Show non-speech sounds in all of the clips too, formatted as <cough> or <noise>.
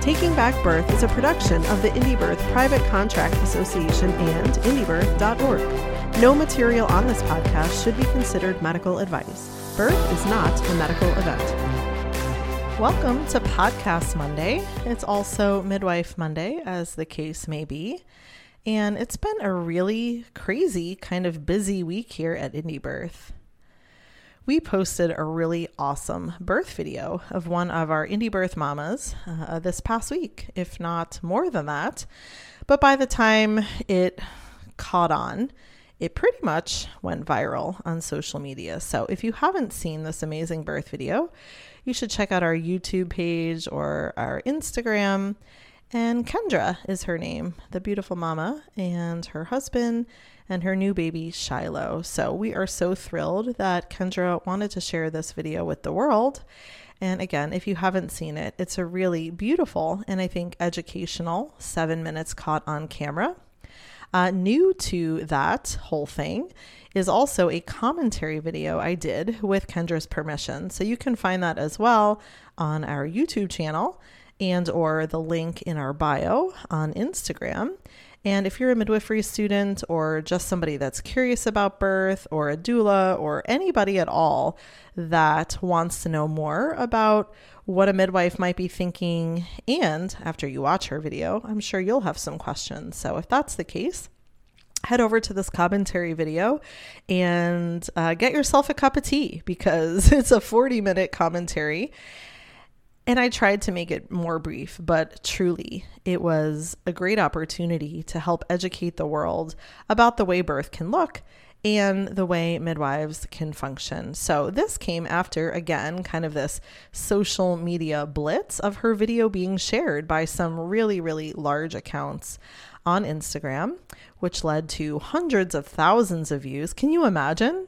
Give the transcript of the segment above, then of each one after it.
Taking Back Birth is a production of the Indie Birth Private Contract Association and indiebirth.org. No material on this podcast should be considered medical advice. Birth is not a medical event. Welcome to Podcast Monday. It's also Midwife Monday, as the case may be. And it's been a really crazy, kind of busy week here at Indie Birth we posted a really awesome birth video of one of our indie birth mamas uh, this past week, if not more than that. But by the time it caught on, it pretty much went viral on social media. So if you haven't seen this amazing birth video, you should check out our YouTube page or our Instagram. And Kendra is her name, the beautiful mama, and her husband and her new baby, Shiloh. So we are so thrilled that Kendra wanted to share this video with the world. And again, if you haven't seen it, it's a really beautiful and I think educational seven minutes caught on camera. Uh, new to that whole thing is also a commentary video I did with Kendra's permission. So you can find that as well on our YouTube channel and or the link in our bio on Instagram. And if you're a midwifery student or just somebody that's curious about birth or a doula or anybody at all that wants to know more about what a midwife might be thinking, and after you watch her video, I'm sure you'll have some questions. So if that's the case, head over to this commentary video and uh, get yourself a cup of tea because <laughs> it's a 40 minute commentary and I tried to make it more brief, but truly, it was a great opportunity to help educate the world about the way birth can look and the way midwives can function. So, this came after, again, kind of this social media blitz of her video being shared by some really, really large accounts on Instagram, which led to hundreds of thousands of views. Can you imagine?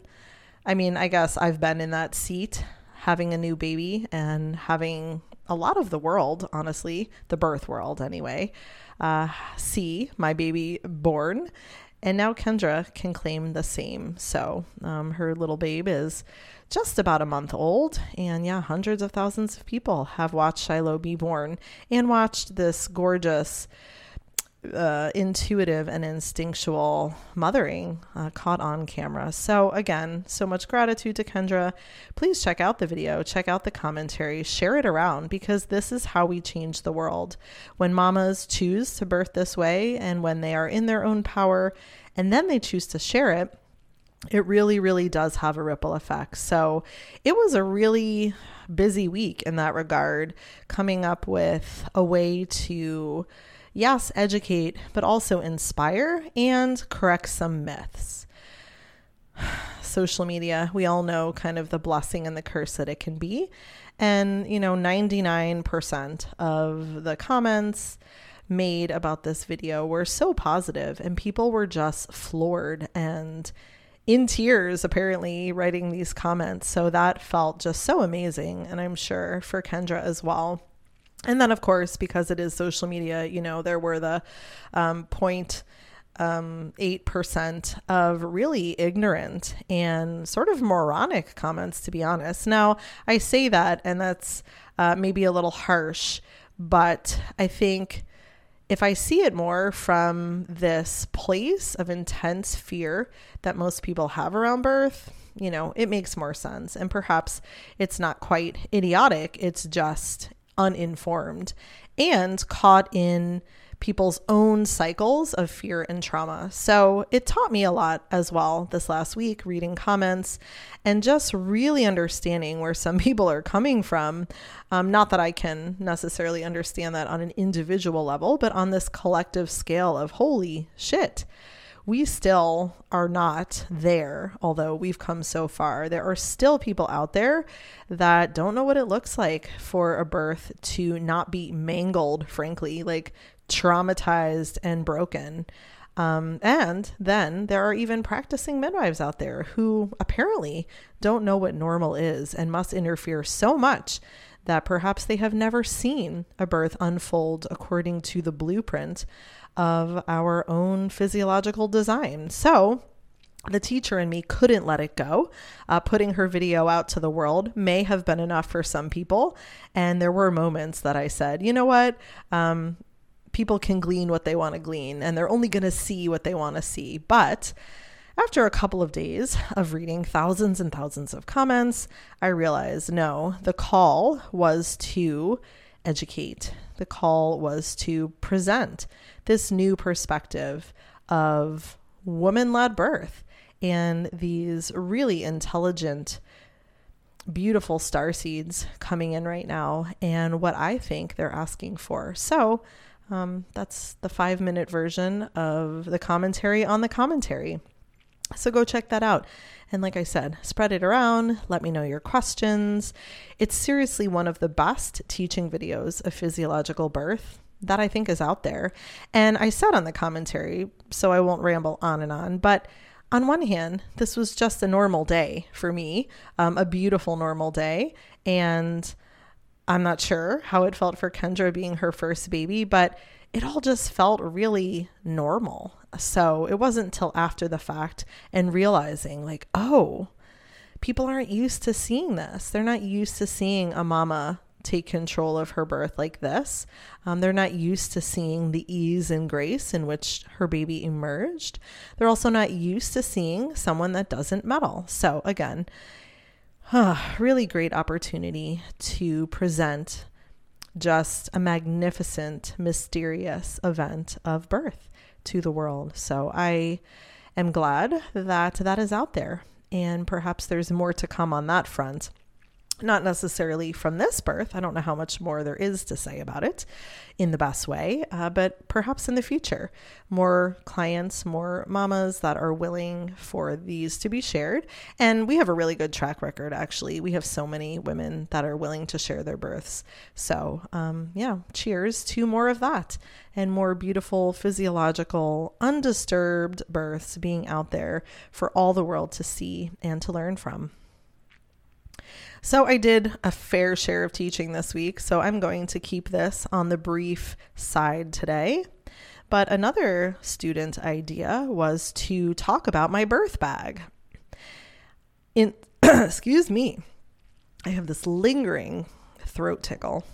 I mean, I guess I've been in that seat having a new baby and having a lot of the world, honestly, the birth world anyway, uh, see my baby born. And now Kendra can claim the same. So um, her little babe is just about a month old. And yeah, hundreds of thousands of people have watched Shiloh be born and watched this gorgeous uh, intuitive and instinctual mothering uh, caught on camera. So, again, so much gratitude to Kendra. Please check out the video, check out the commentary, share it around because this is how we change the world. When mamas choose to birth this way and when they are in their own power and then they choose to share it, it really, really does have a ripple effect. So, it was a really busy week in that regard, coming up with a way to yes, educate, but also inspire and correct some myths. <sighs> Social media, we all know kind of the blessing and the curse that it can be. And, you know, 99% of the comments made about this video were so positive, and people were just floored and in tears, apparently, writing these comments. So that felt just so amazing. And I'm sure for Kendra as well. And then, of course, because it is social media, you know, there were the um, point um, 8% of really ignorant and sort of moronic comments, to be honest. Now, I say that, and that's uh, maybe a little harsh, but I think if I see it more from this place of intense fear that most people have around birth, you know, it makes more sense. And perhaps it's not quite idiotic, it's just uninformed and caught in people's own cycles of fear and trauma. So it taught me a lot as well this last week, reading comments and just really understanding where some <laughs> people are coming from. Um, not that I can necessarily understand that on an individual level, but on this collective scale of holy shit we still are not there, although we've come so far. There are still people out there that don't know what it looks like for a birth to not be mangled, frankly, like traumatized and broken. Um, and then there are even practicing midwives out there who apparently don't know what normal is and must interfere so much that perhaps they have never seen a birth unfold according to the blueprint of our own physiological design. So, the teacher in me couldn't let it go. Uh, putting her video out to the world may have been enough for some people. And there were moments that I said, you know what? Um, people can glean what they want to glean, and they're only going to see what they want to see. But after a couple of days of reading thousands and thousands of comments, I realized no, the call was to educate, the call was to present this new perspective of woman led birth and these really intelligent, beautiful star seeds coming in right now, and what I think they're asking for. So, um, that's the five minute version of the commentary on the commentary. So go check that out. And like I said, spread it around. Let me know your questions. It's seriously one of the best teaching videos of physiological birth that I think is out there. And I said on the commentary, so I won't ramble on and on, but on one hand, this was just a normal day for me, um, a beautiful normal day. And I'm not sure how it felt for Kendra being her first baby, but it all just felt really normal. So it wasn't until after the fact and realizing, like, oh, people aren't used to seeing this. They're not used to seeing a mama take control of her birth like this. Um, they're not used to seeing the ease and grace in which her baby emerged. They're also not used to seeing someone that doesn't meddle. So, again, really great opportunity to present just a magnificent, mysterious event of birth to the world. So I am glad that that is out there. And perhaps there's more to come on that front not necessarily from this birth. I don't know how much more there is to say about it in the best way, uh, but perhaps in the future, more clients, more mamas that are willing for these to be shared. And we have a really good track record, actually. We have so many women that are willing to share their births. So, um, yeah, cheers to more of that and more beautiful, physiological, undisturbed births being out there for all the world to see and to learn from. So I did a fair share of teaching this week, so I'm going to keep this on the brief side today. But another student idea was to talk about my birth bag. In <clears throat> excuse me. I have this lingering throat tickle.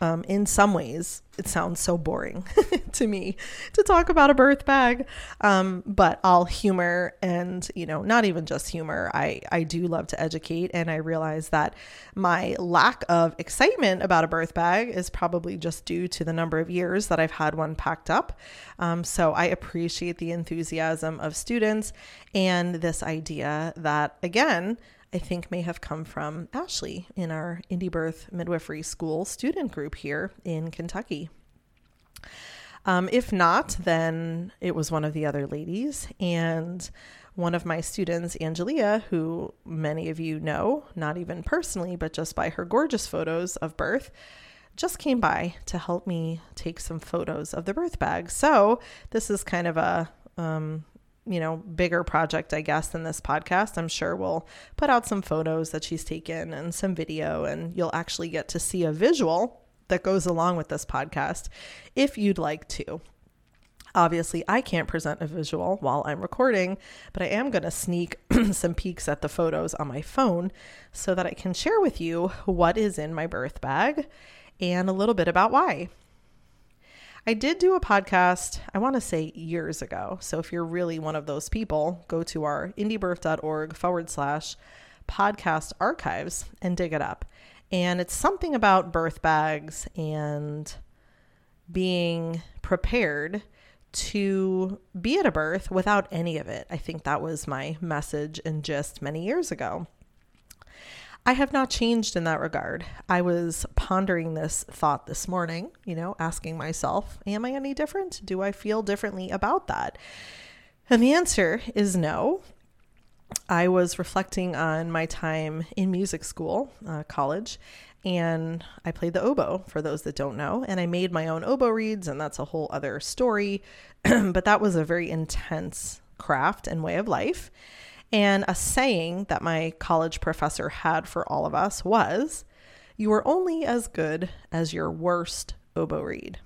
Um, in some ways, it sounds so boring <laughs> to me to talk about a birth bag. Um, but I'll humor and, you know, not even just humor. I, I do love to educate. And I realize that my lack of excitement about a birth bag is probably just due to the number of years that I've had one packed up. Um, so I appreciate the enthusiasm of students and this idea that, again, I think may have come from Ashley in our Indie Birth Midwifery School student group here in Kentucky. Um, if not, then it was one of the other ladies. And one of my students, Angelia, who many of you know, not even personally, but just by her gorgeous photos of birth, just came by to help me take some photos of the birth bag. So this is kind of a um, you know, bigger project, I guess, than this podcast. I'm sure we'll put out some photos that she's taken and some video, and you'll actually get to see a visual that goes along with this podcast if you'd like to. Obviously, I can't present a visual while I'm recording, but I am going to sneak <clears throat> some peeks at the photos on my phone so that I can share with you what is in my birth bag and a little bit about why. I did do a podcast, I want to say years ago. So if you're really one of those people, go to our indiebirth.org forward slash podcast archives and dig it up. And it's something about birth bags and being prepared to be at a birth without any of it. I think that was my message and gist many years ago. I have not changed in that regard. I was pondering this thought this morning, you know, asking myself, am I any different? Do I feel differently about that? And the answer is no. I was reflecting on my time in music school, uh, college, and I played the oboe for those that don't know. And I made my own oboe reeds, and that's a whole other story. <clears throat> but that was a very intense craft and way of life. And a saying that my college professor had for all of us was, You are only as good as your worst oboe reed.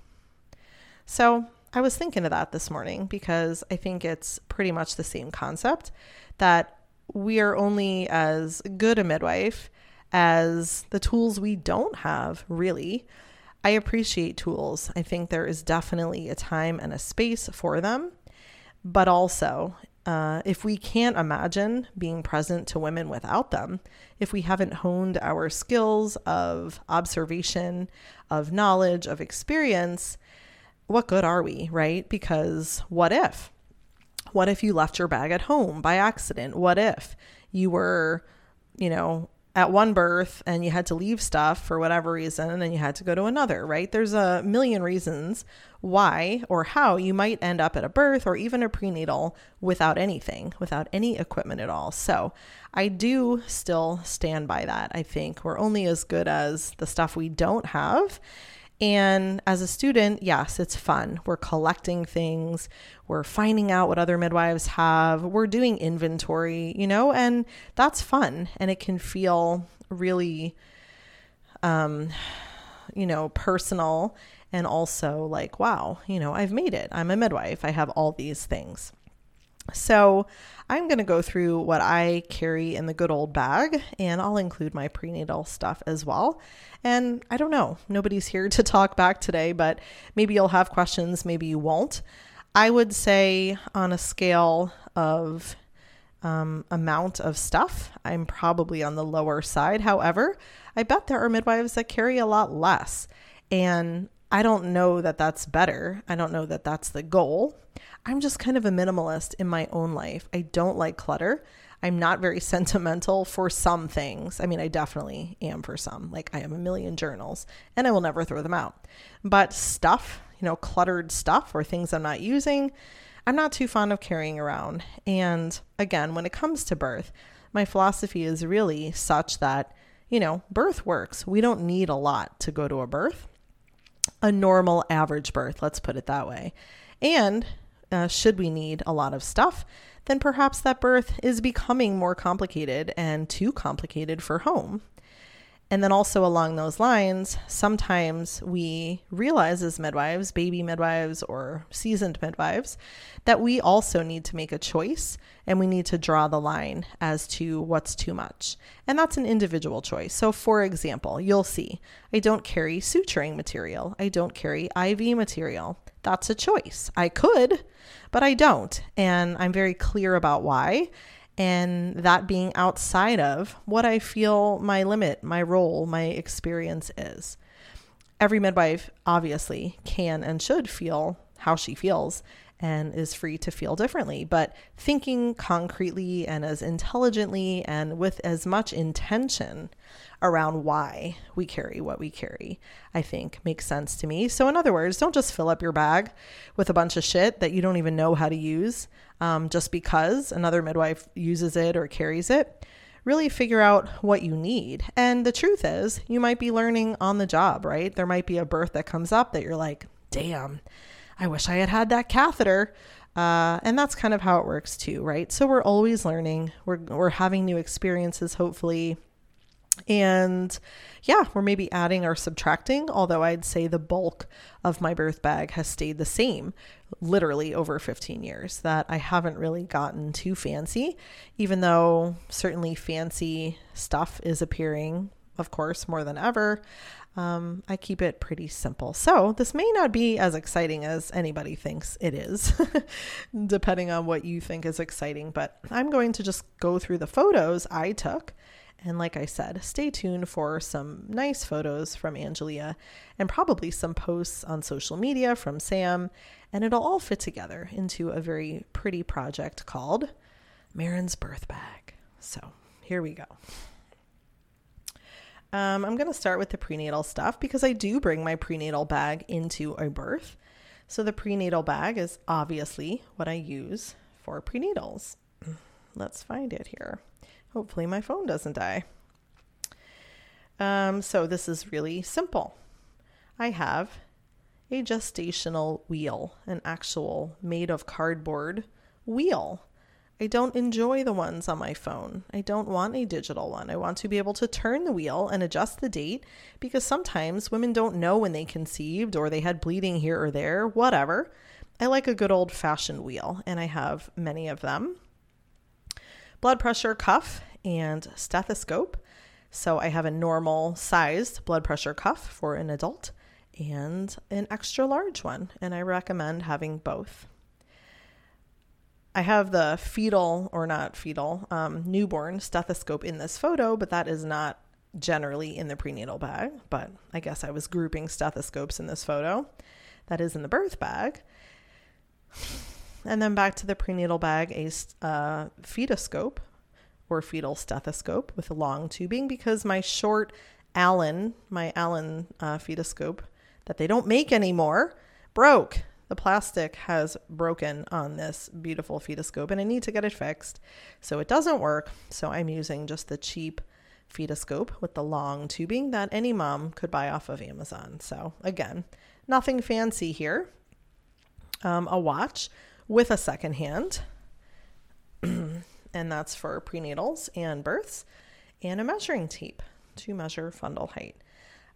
So I was thinking of that this morning because I think it's pretty much the same concept that we are only as good a midwife as the tools we don't have, really. I appreciate tools. I think there is definitely a time and a space for them. But also, uh, if we can't imagine being present to women without them, if we haven't honed our skills of observation, of knowledge, of experience, what good are we, right? Because what if? What if you left your bag at home by accident? What if you were, you know, at one birth and you had to leave stuff for whatever reason and you had to go to another, right? There's a million reasons why or how you might end up at a birth or even a prenatal without anything, without any equipment at all. So I do still stand by that. I think we're only as good as the stuff we don't have. And as a student, yes, it's fun. We're collecting things, we're finding out what other midwives have, we're doing inventory, you know, and that's fun. And it can feel really, um, you know, personal and also like, wow, you know, I've made it. I'm a midwife, I have all these things. So, I'm going to go through what I carry in the good old bag, and I'll include my prenatal stuff as well. And I don't know, nobody's here to talk back today, but maybe you'll have questions, maybe you won't. I would say, on a scale of um, amount of stuff, I'm probably on the lower side. However, I bet there are midwives that carry a lot less. And I don't know that that's better. I don't know that that's the goal. I'm just kind of a minimalist in my own life. I don't like clutter. I'm not very <laughs> sentimental for some things. I mean, I definitely am for some. Like, I have a million journals and I will never throw them out. But stuff, you know, cluttered stuff or things I'm not using, I'm not too fond of carrying around. And again, when it comes to birth, my philosophy is really such that, you know, birth works. We don't need a lot to go to a birth, a normal average birth, let's put it that way. And uh, should we need a lot of stuff, then perhaps that birth is becoming more complicated and too complicated for home. And then also along those lines, sometimes we realize as midwives, baby midwives, or seasoned midwives, that we also need to make a choice and we need to draw the line as to what's too much. And that's an individual choice. So, for example, you'll see I don't carry suturing material, I don't carry IV material. That's a choice. I could, but I don't. And I'm very clear about why and that being outside of what I feel my limit, my role, my experience is. Every midwife obviously can and should feel how she feels and is free to feel differently, but thinking concretely and as intelligently and with as much intention around why we carry what we carry, I think makes sense to me. So, in other words, don't just fill up your bag with a bunch of shit that you don't even know how to use um, just because another midwife uses it or carries it. Really figure out what you need. And the truth is, you might be learning on the job, right? There might be a birth that comes up that you're like, damn, I wish I had had that catheter. Uh, and that's kind of how it works too, right? So we're always learning. We're we're having new experiences, hopefully, and yeah, we're maybe adding or subtracting, although I'd say the bulk of my birth bag has stayed the same literally over 15 years, that I haven't really gotten too fancy, even though certainly fancy stuff is appearing, of course, more than ever. Um, I keep it pretty simple. So, this may not be as exciting as anybody thinks it is, <laughs> depending on what you think is exciting, but I'm going to just go through the photos I took and like I said, stay tuned for some nice photos from Angelia and probably some posts on social media from Sam. And it'll all fit together into a very pretty project called Maryn's Birth Bag. So here we go. Um, I'm going to start with the prenatal stuff because I do bring my prenatal bag into a birth. So the prenatal bag is obviously what I use for prenatals. <clears throat> Let's find it here. Hopefully, my phone doesn't die. Um, so this is really simple. I have a gestational wheel, an actual made of cardboard wheel. I don't enjoy the ones on my phone. I don't want a digital one. I want to be able to turn the wheel and adjust the date because sometimes women don't know when they conceived or they had bleeding here or there, whatever. I like a good old fashioned wheel, and I have many of them. Blood pressure cuff and stethoscope. So I have a normal sized blood pressure cuff for an adult and an extra large one, and I recommend having both. I have the fetal or not fetal um, newborn stethoscope in this photo, but that is not generally in the prenatal bag. But I guess I was grouping stethoscopes in this photo. That is in the birth bag. And then back to the prenatal bag, a uh, fetoscope or fetal stethoscope with a long tubing because my short Allen, my Allen uh, fetoscope that they don't make anymore, broke the plastic has broken on this beautiful fetoscope and I need to get it fixed. So it doesn't work. So I'm using just the cheap fetoscope with the long tubing that any mom could buy off of Amazon. So again, nothing fancy here. Um, a watch with a second hand, <clears throat> and that's for prenatals and births, and a measuring tape to measure fundal height.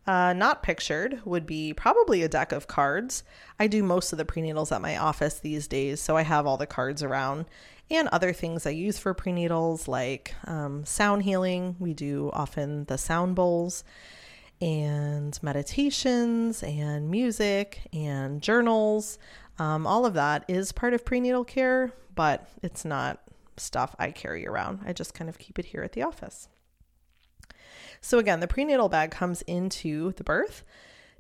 Uh, not pictured would be probably a deck of cards. I do most of the prenatals at my office these days, so I have all the cards around and other things I use for prenatals like um, sound healing. We do often the sound bowls and meditations and music and journals. Um, all of that is part of prenatal care, but it's not stuff I carry around. I just kind of keep it here at the office. So, again, the prenatal bag comes into the birth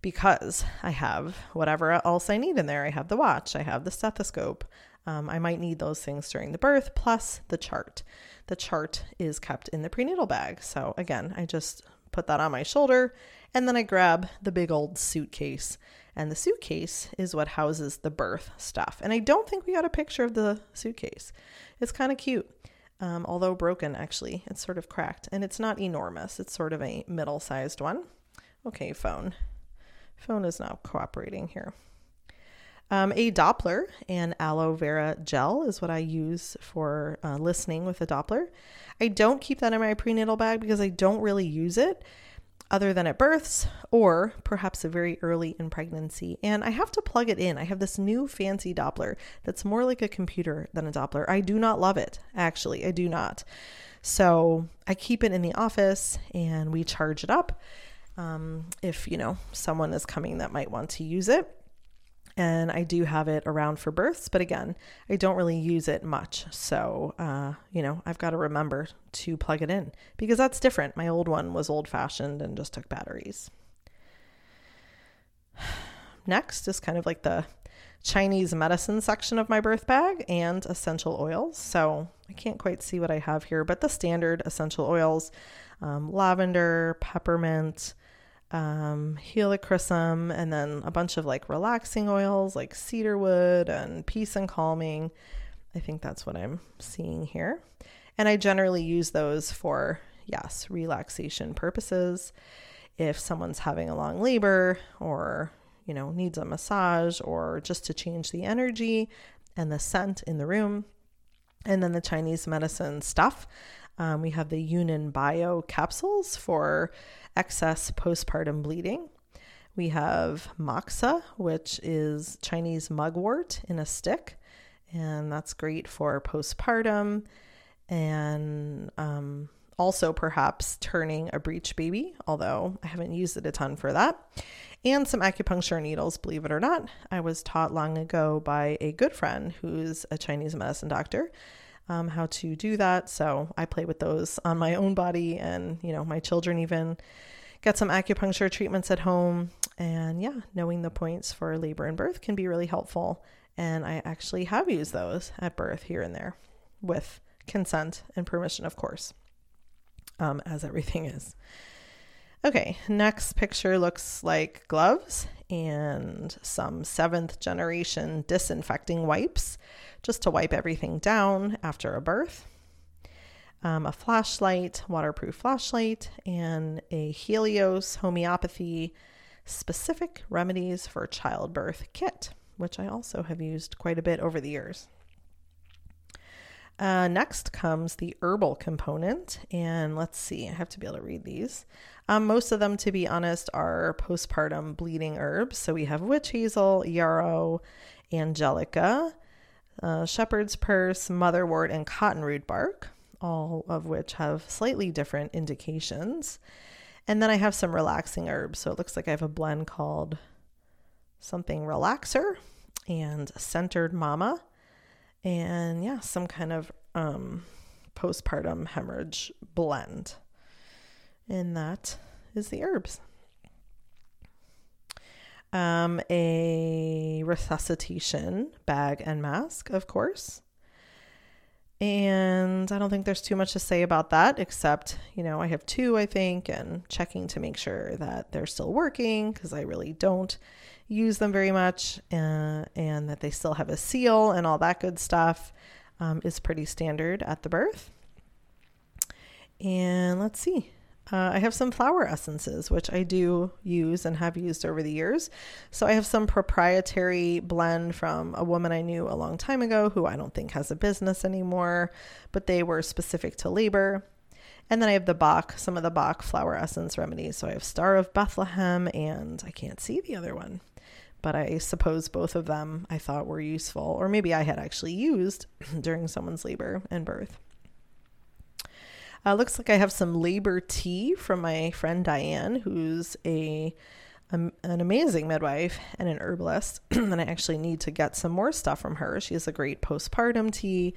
because I have whatever else I need in there. I have the watch, I have the stethoscope. Um, I might need those things during the birth, plus the chart. The chart is kept in the prenatal bag. So, again, I just put that on my shoulder and then I grab the big old suitcase. And the suitcase is what houses the birth stuff. And I don't think we got a picture of the suitcase. It's kind of cute um, although broken, actually. It's sort of cracked and it's not enormous. It's sort of a middle sized one. Okay, phone. Phone is not cooperating here. Um, a Doppler and aloe vera gel is what I use for uh, listening with a Doppler. I don't keep that in my prenatal bag because I don't really use it other than at births or perhaps a very early in pregnancy. And I have to plug it in. I have this new fancy Doppler that's more like a computer than a Doppler. I do not love it, actually. I do not. So I keep it in the office and we charge it up. Um, if you know someone is coming that might want to use it and I do have it around for births, but again, I don't really use it much. So, uh, you know, I've got to remember to plug it in because that's different. My old one was old fashioned and just took batteries. <sighs> Next is kind of like the Chinese medicine section of my birth bag and essential oils. So I can't quite see what I have here, but the standard essential oils um, lavender, peppermint, um, helichrysum, and then a bunch of like relaxing oils like cedarwood and peace and calming. I think that's what I'm seeing here. And I generally use those for, yes, relaxation purposes. If someone's having a long labor or, you know, needs a massage or just to change the energy and the scent in the room. And then the Chinese medicine stuff. Um, we have the Yunnan Baiyao capsules for excess postpartum bleeding. We have moxa, which is Chinese mugwort in a stick, and that's great for postpartum and um, also perhaps turning a breech baby, although I haven't used it a ton for that. And some acupuncture needles, believe it or not. I was taught long ago by a good friend who's a Chinese medicine doctor um, how to do that. So I play with those on my own body, and you know, my children even get some acupuncture treatments at home. And yeah, knowing the points for labor and birth can be really helpful. And I actually have used those at birth here and there with consent and permission, of course, um, as everything <laughs> is. Okay, next picture looks like gloves and some seventh generation disinfecting wipes just to wipe everything down after a birth. um, a flashlight, waterproof flashlight, and a Helios homeopathy specific remedies for childbirth kit, which I also have used quite a bit over the years. Uh, next comes the herbal component, and let's see, I have to be able to read these. Um, most of them, to be honest, are postpartum bleeding herbs. So we have witch hazel, yarrow, angelica, uh, shepherd's purse, motherwort, and cottonroot bark, all of which have slightly different indications. And then I have some relaxing herbs. So it looks like I have a blend called something relaxer and centered mama and yeah, some kind of um, postpartum hemorrhage blend. And that is the herbs. Um, a resuscitation bag and mask, of course. And I don't think there's too much to say about that, except, you know, I have two, I think, and checking to make sure that they're still working because I really don't use them very much, uh, and that they still have a seal and all that good stuff um, is pretty standard at the birth. And let's see. Uh, I have some flower essences, which I do use and have used over the years. So I have some proprietary blend from a woman I knew a long time ago who I don't think has a business anymore, but they were specific to labor. And then I have the Bach, some of the Bach flower essence remedies. So I have Star of Bethlehem and I can't see the other one but I suppose both of them I thought were useful, or maybe I had actually used <clears throat> during someone's labor and birth. Uh, looks like I have some labor tea from my friend Diane, who's a an amazing midwife and an herbalist. <clears throat> and I actually need to get some more stuff from her. She has a great postpartum tea.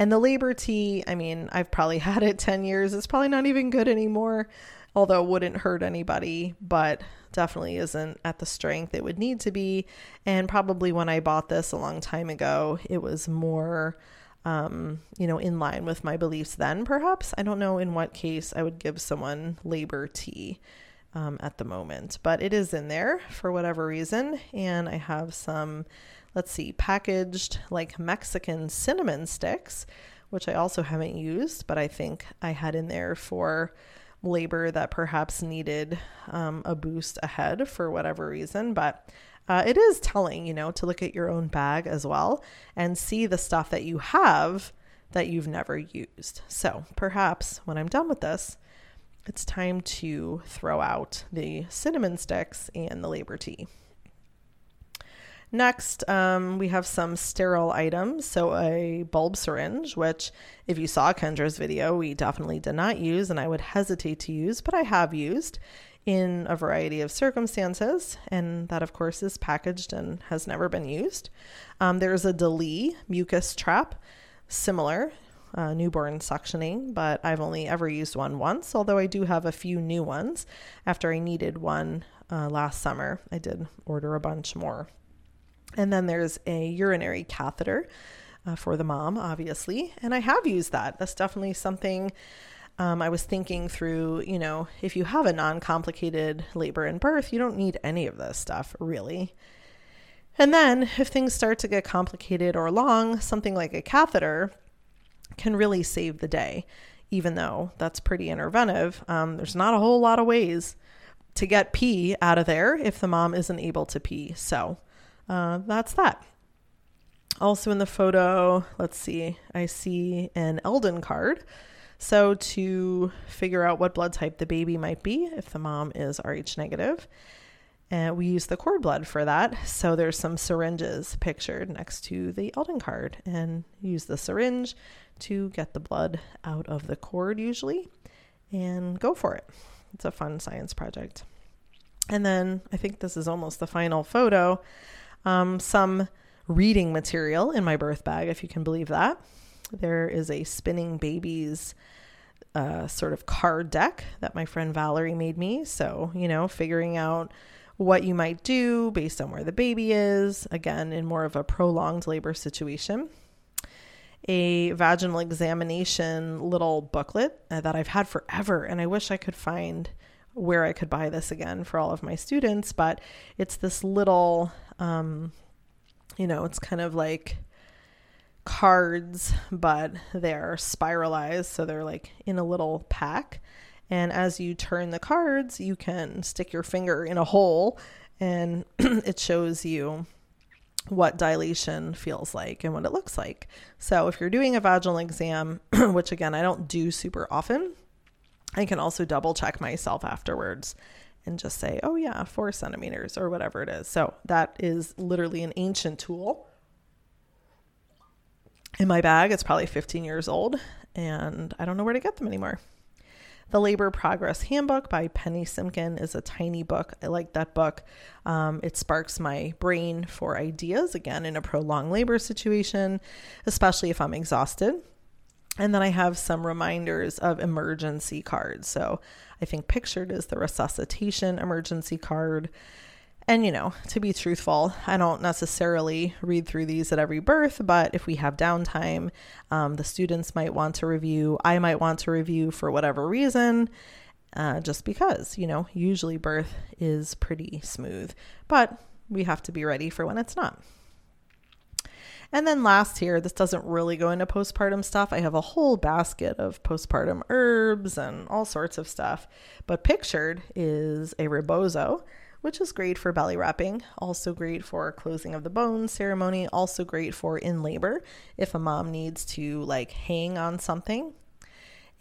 And the labor tea, I mean, I've probably <laughs> had it 10 years. It's probably not even good anymore although it wouldn't hurt anybody, but definitely isn't at the strength it would need to be. And probably when I bought this a long time ago, it was more, um, you know, in line with my beliefs then, perhaps. I don't know in what case I would give someone labor tea. Um, at the moment, but it is in there for whatever reason. And I have some, let's see, packaged like Mexican cinnamon sticks, which I also haven't used, but I think I had in there for labor that perhaps needed um, a boost ahead for whatever reason. But uh, it is telling, you know, to look at your own bag as well and see the stuff that you have that you've never used. So perhaps when I'm done with this, it's time to throw out the cinnamon sticks and the labor tea. Next, um, we have some sterile items. So, a bulb syringe, which, if you saw Kendra's video, we definitely did not use and I would hesitate to use, but I have used in a variety of circumstances. And that, of course, is packaged and has never been used. Um, there's a DeLee mucus trap, similar. Uh, newborn suctioning, but I've only ever used one once, although I do have a few new ones. After I needed one uh, last summer, I did order a bunch more. And then there's a urinary catheter uh, for the mom, obviously. And I have used that. That's definitely something um, I was thinking through. You know, if you have a non complicated labor and birth, you don't need any of this stuff, really. And then if things start to get complicated or long, something like a catheter can really save the day, even though that's pretty interventive. Um, there's not a whole lot of ways to get pee out of there if the mom isn't able to pee. So, uh, that's that. Also in the photo, let's see, I see an Eldon card. So to figure out what blood type the baby might be, if the mom is Rh negative, and we use the cord blood for that. So there's some syringes pictured next to the Eldon card, and use the syringe to get the blood out of the cord usually, and go for it. It's a fun science project. And then I think this is almost the final photo um, some reading material in my birth bag, if you can believe that. There is a Spinning Babies uh, sort of card deck that my friend Valerie made me. So, you know, figuring out what you might do based on where the baby is, again, in more of a prolonged labor situation. A vaginal examination little booklet uh, that I've had forever, and I wish I could find where I could buy this again for all of my students, but it's this little, um, you know, it's kind of like cards, but they're spiralized, so they're like in a little pack. And as you turn the cards, you can stick your finger in a hole and <clears throat> it shows you what dilation feels like and what it looks like. So if you're doing a vaginal exam, <clears throat> which again, I don't do super often, I can also double check myself afterwards and just say, oh, yeah, four centimeters or whatever it is. So that is literally an ancient tool. In my bag, it's probably 15 years old, and I don't know where to get them anymore. The Labor Progress Handbook by Penny Simkin is a tiny book. I like that book. Um, it sparks my brain for ideas again in a prolonged labor situation, especially if I'm exhausted. And then I have some reminders of emergency cards. So I think pictured is the resuscitation emergency card. And, you know, to be truthful, I don't necessarily read through these at every birth, but if we have downtime, um, the students might want to review. I might want to review for whatever reason, uh, just because, you know, usually birth is pretty smooth, but we have to be ready for when it's not. And then last here, this doesn't really go into postpartum stuff. I have a whole basket of postpartum herbs and all sorts of stuff. But pictured is a rebozo, which is great for belly wrapping, also great for closing of the bones ceremony, also great for in labor if a mom needs to like hang on something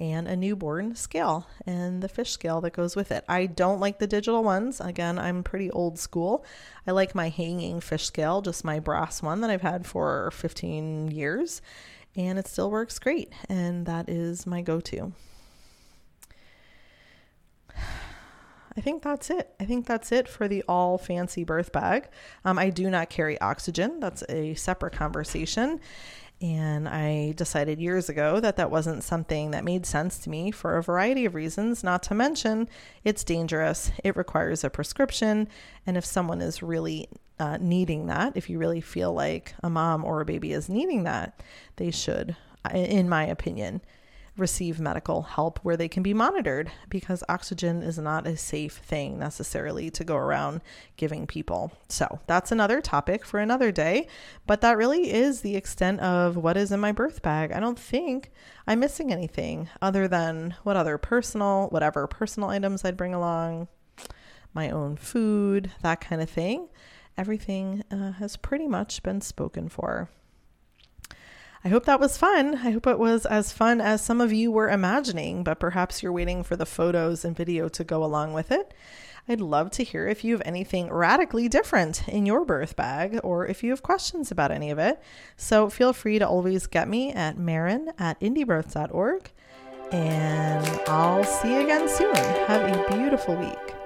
and a newborn scale and the fish scale that goes with it. I don't like the digital ones. Again, I'm pretty old school. I like my hanging fish scale, just my brass one that I've had for 15 years, and it still works great. And that is my go to. I think that's it. I think that's it for the all fancy birth bag. Um, I do not carry oxygen. That's a separate conversation. And I decided years ago that that wasn't something that made sense to me for a variety of reasons, not to mention it's dangerous, it requires a prescription. And if someone is really uh, needing that, if you really feel like a mom or a baby is needing that, they should, in my opinion, receive medical help where they can be monitored because oxygen is not a safe thing necessarily to go around giving people. So that's another topic for another day. But that really is the extent of what is in my birth bag. I don't think I'm missing anything other than what other personal, whatever personal items I'd bring along, my own food, that kind of thing. Everything uh, has pretty much been spoken for. I hope that was fun. I hope it was as fun as some of you were imagining, but perhaps you're waiting for the photos and video to go along with it. I'd love to hear if you have anything radically different in your birth bag or if you have questions about any of it. So feel free to always get me at Maryn at indiebirth.org. And I'll see you again soon. Have a beautiful week.